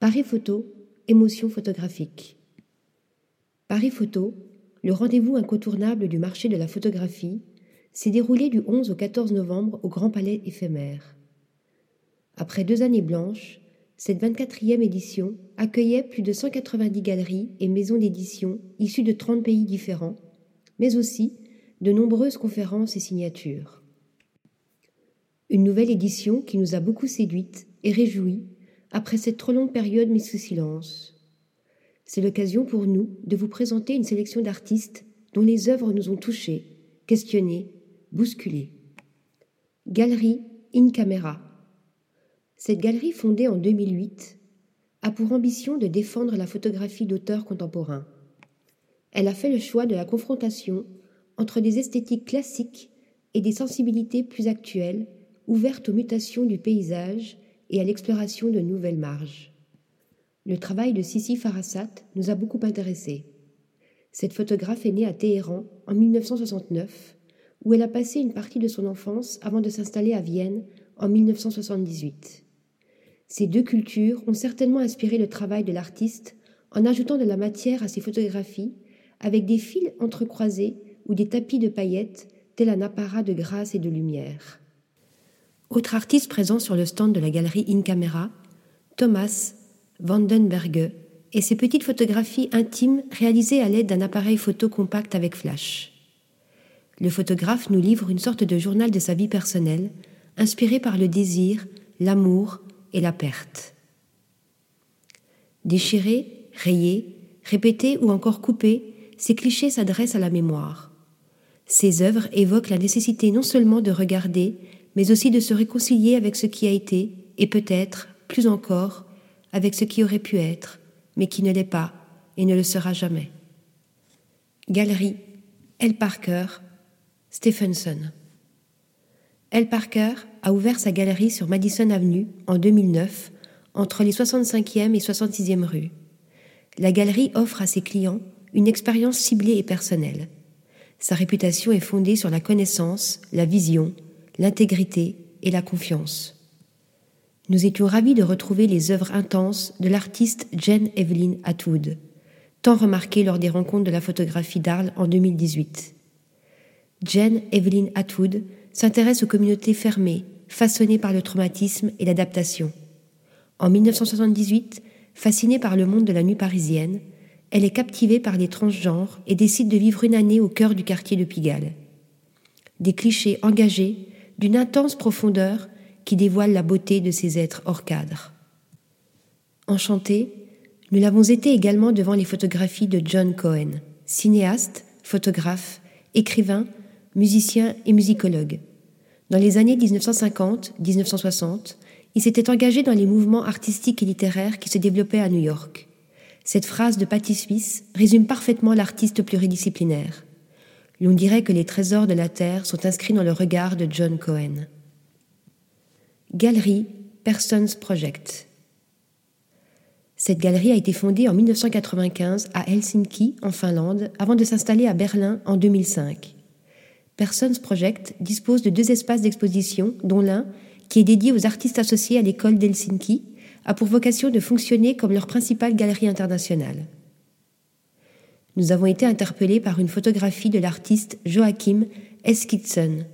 Paris Photo, émotion photographique. Paris Photo, le rendez-vous incontournable du marché de la photographie, s'est déroulé du 11 au 14 novembre au Grand Palais éphémère. Après deux années blanches, cette 24e édition accueillait plus de 190 galeries et maisons d'édition issues de 30 pays différents, mais aussi de nombreuses conférences et signatures. Une nouvelle édition qui nous a beaucoup séduites et réjouies après cette trop longue période mise sous silence. C'est l'occasion pour nous de vous présenter une sélection d'artistes dont les œuvres nous ont touchés, questionnés, bousculés. Galerie In Camera cette galerie fondée en 2008 a pour ambition de défendre la photographie d'auteurs contemporains. Elle a fait le choix de la confrontation entre des esthétiques classiques et des sensibilités plus actuelles, ouvertes aux mutations du paysage et à l'exploration de nouvelles marges. Le travail de Sissi Farasat nous a beaucoup intéressés. Cette photographe est née à Téhéran en 1969, où elle a passé une partie de son enfance avant de s'installer à Vienne en 1978. Ces deux cultures ont certainement inspiré le travail de l'artiste en ajoutant de la matière à ses photographies avec des fils entrecroisés ou des tapis de paillettes tel un apparat de grâce et de lumière. Autre artiste présent sur le stand de la galerie In Camera, Thomas Vandenberge et ses petites photographies intimes réalisées à l'aide d'un appareil photo compact avec flash. Le photographe nous livre une sorte de journal de sa vie personnelle, inspiré par le désir, l'amour, et la perte. Déchirés, rayés, répétés ou encore coupés, ces clichés s'adressent à la mémoire. Ces œuvres évoquent la nécessité non seulement de regarder, mais aussi de se réconcilier avec ce qui a été, et peut-être, plus encore, avec ce qui aurait pu être, mais qui ne l'est pas et ne le sera jamais. Galerie, L. Parker, Stephenson. L. Parker a ouvert sa galerie sur Madison Avenue en 2009, entre les 65e et 66e rues. La galerie offre à ses clients une expérience ciblée et personnelle. Sa réputation est fondée sur la connaissance, la vision, l'intégrité et la confiance. Nous étions ravis de retrouver les œuvres intenses de l'artiste Jane Evelyn Atwood, tant remarquée lors des rencontres de la photographie d'Arles en 2018. Jane Evelyn Atwood s'intéresse aux communautés fermées, façonnées par le traumatisme et l'adaptation. En 1978, fascinée par le monde de la nuit parisienne, elle est captivée par les transgenres et décide de vivre une année au cœur du quartier de Pigalle. Des clichés engagés, d'une intense profondeur qui dévoilent la beauté de ces êtres hors cadre. Enchantés, nous l'avons été également devant les photographies de John Cohen, cinéaste, photographe, écrivain, musicien et musicologue. Dans les années 1950-1960, il s'était engagé dans les mouvements artistiques et littéraires qui se développaient à New York. Cette phrase de Patti Smith résume parfaitement l'artiste pluridisciplinaire. L'on dirait que les trésors de la Terre sont inscrits dans le regard de John Cohen. Galerie Persons Project. Cette galerie a été fondée en 1995 à Helsinki, en Finlande, avant de s'installer à Berlin en 2005. Persons Project dispose de deux espaces d'exposition, dont l'un, qui est dédié aux artistes associés à l'école d'Helsinki, a pour vocation de fonctionner comme leur principale galerie internationale. Nous avons été interpellés par une photographie de l'artiste Joachim Eskildsen.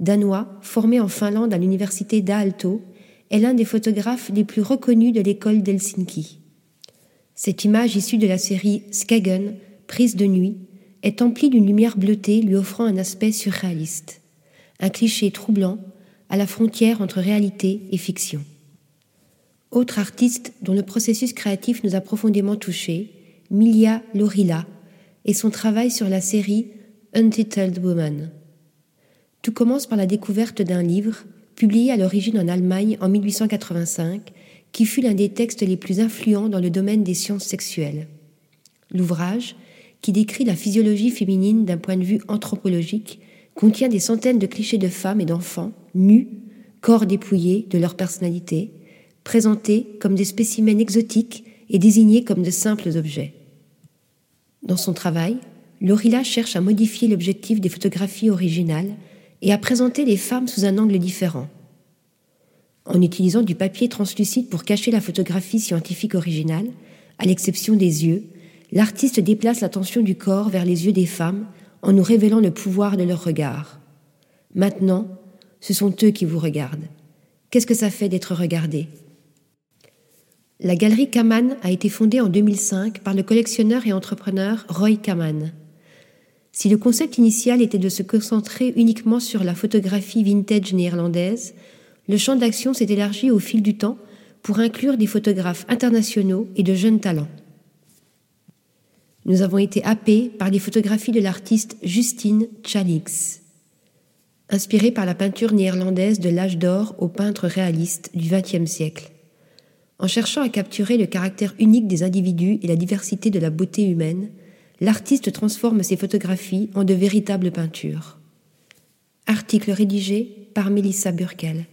Danois, formé en Finlande à l'université d'Aalto, est l'un des photographes les plus reconnus de l'école d'Helsinki. Cette image issue de la série Skagen, prise de nuit, est empli d'une lumière bleutée lui offrant un aspect surréaliste, un cliché troublant à la frontière entre réalité et fiction. Autre artiste dont le processus créatif nous a profondément touchés, Milia Lorilla, et son travail sur la série Untitled Woman. Tout commence par la découverte d'un livre, publié à l'origine en Allemagne en 1885, qui fut l'un des textes les plus influents dans le domaine des sciences sexuelles. L'ouvrage, qui décrit la physiologie féminine d'un point de vue anthropologique, contient des centaines de clichés de femmes et d'enfants, nus, corps dépouillés de leur personnalité, présentés comme des spécimens exotiques et désignés comme de simples objets. Dans son travail, Lorilla cherche à modifier l'objectif des photographies originales et à présenter les femmes sous un angle différent. En utilisant du papier translucide pour cacher la photographie scientifique originale, à l'exception des yeux, l'artiste déplace l'attention du corps vers les yeux des femmes en nous révélant le pouvoir de leur regard. Maintenant, ce sont eux qui vous regardent. Qu'est-ce que ça fait d'être regardé? La galerie Kaman a été fondée en 2005 par le collectionneur et entrepreneur Roy Kaman. Si le concept initial était de se concentrer uniquement sur la photographie vintage néerlandaise, le champ d'action s'est élargi au fil du temps pour inclure des photographes internationaux et de jeunes talents. Nous avons été happés par les photographies de l'artiste Justine Chalix. Inspirée par la peinture néerlandaise de l'âge d'or aux peintres réalistes du XXe siècle. En cherchant à capturer le caractère unique des individus et la diversité de la beauté humaine, l'artiste transforme ses photographies en de véritables peintures. Article rédigé par Melissa Burkel.